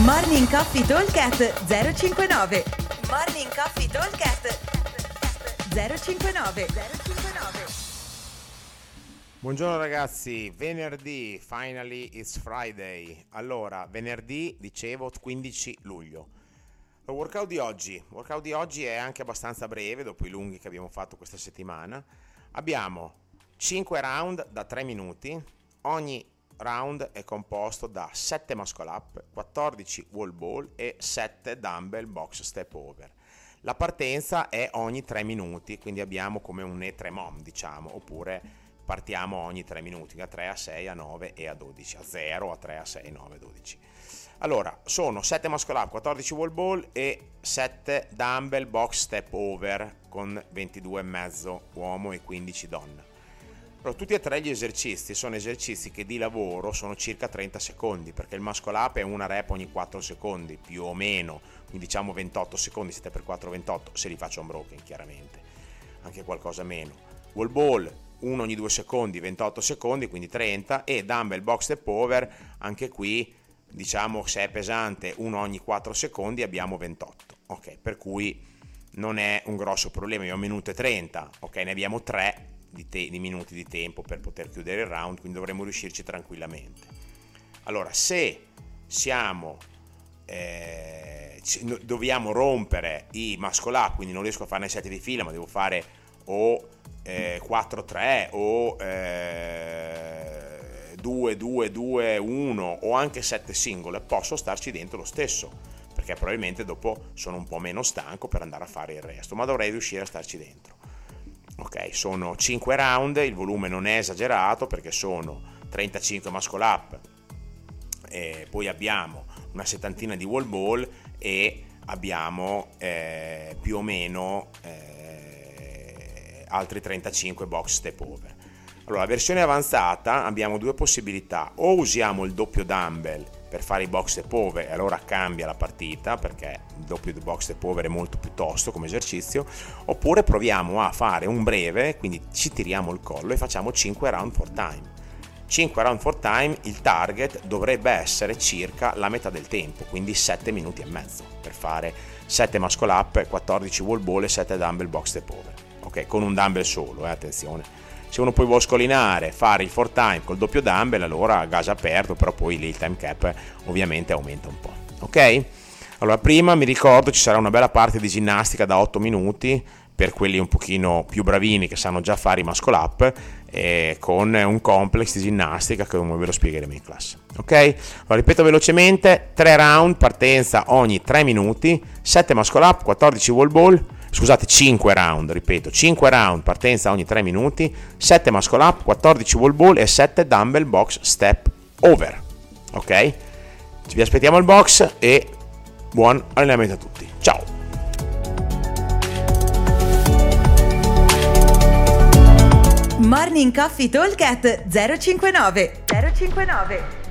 Morning Coffee Talkcast 059 Morning Coffee Talkcast 059 059 Buongiorno ragazzi, venerdì, finally it's Friday. Allora, venerdì, dicevo, 15 luglio. Il workout di oggi, il workout di oggi è anche abbastanza breve dopo i lunghi che abbiamo fatto questa settimana. Abbiamo 5 round da 3 minuti, ogni round è composto da 7 muscle up, 14 wall ball e 7 dumbbell box step over. La partenza è ogni 3 minuti, quindi abbiamo come un E3 mom, diciamo, oppure partiamo ogni 3 minuti, da 3 a 6, a 9 e a 12, a 0, a 3, a 6, 9, 12. Allora, sono 7 muscle up, 14 wall ball e 7 dumbbell box step over con 22,5 uomo e 15 donna. Allora, tutti e tre gli esercizi sono esercizi che di lavoro sono circa 30 secondi, perché il muscle up è una rep ogni 4 secondi, più o meno, quindi diciamo 28 secondi, 7 per 4, 28, se li faccio unbroken chiaramente, anche qualcosa meno. Wall ball, 1 ogni 2 secondi, 28 secondi, quindi 30, e dumbbell box step over, anche qui diciamo se è pesante 1 ogni 4 secondi abbiamo 28, ok, per cui non è un grosso problema, io ho minuto e 30, ok, ne abbiamo 3 di, te- di minuti di tempo per poter chiudere il round, quindi dovremmo riuscirci tranquillamente. Allora, se siamo eh, dobbiamo rompere i up, quindi non riesco a farne 7 di fila, ma devo fare o eh, 4-3 o eh, 2-2-2-1 o anche 7 singole, posso starci dentro lo stesso, perché probabilmente dopo sono un po' meno stanco per andare a fare il resto, ma dovrei riuscire a starci dentro. Ok, sono 5 round, il volume non è esagerato perché sono 35 muscle up, poi abbiamo una settantina di wall ball e abbiamo eh, più o meno eh, altri 35 box step over. Allora, versione avanzata abbiamo due possibilità, o usiamo il doppio dumbbell per fare i box step over e allora cambia la partita perché il doppio box step over è molto più tosto come esercizio, oppure proviamo a fare un breve, quindi ci tiriamo il collo e facciamo 5 round for time. 5 round for time, il target dovrebbe essere circa la metà del tempo, quindi 7 minuti e mezzo per fare 7 muscle up, 14 wall ball e 7 dumbbell box step over. Ok, con un dumbbell solo, eh, attenzione se uno poi vuole scolinare, fare il 4 time col doppio dumbbell, allora gas aperto, però poi lì il time cap ovviamente aumenta un po'. Ok? Allora, prima mi ricordo ci sarà una bella parte di ginnastica da 8 minuti per quelli un pochino più bravini che sanno già fare i muscle up eh, con un complex di ginnastica che ve lo spiegheremo in classe. Ok? Allora, ripeto velocemente, 3 round, partenza ogni 3 minuti, 7 muscle up, 14 wall ball, scusate 5 round, ripeto, 5 round, partenza ogni 3 minuti, 7 muscle up, 14 wall ball e 7 dumbbell box step over. Ok? Ci vi aspettiamo al box e buon allenamento a tutti. Ciao! Morning Coffee Talk 059 059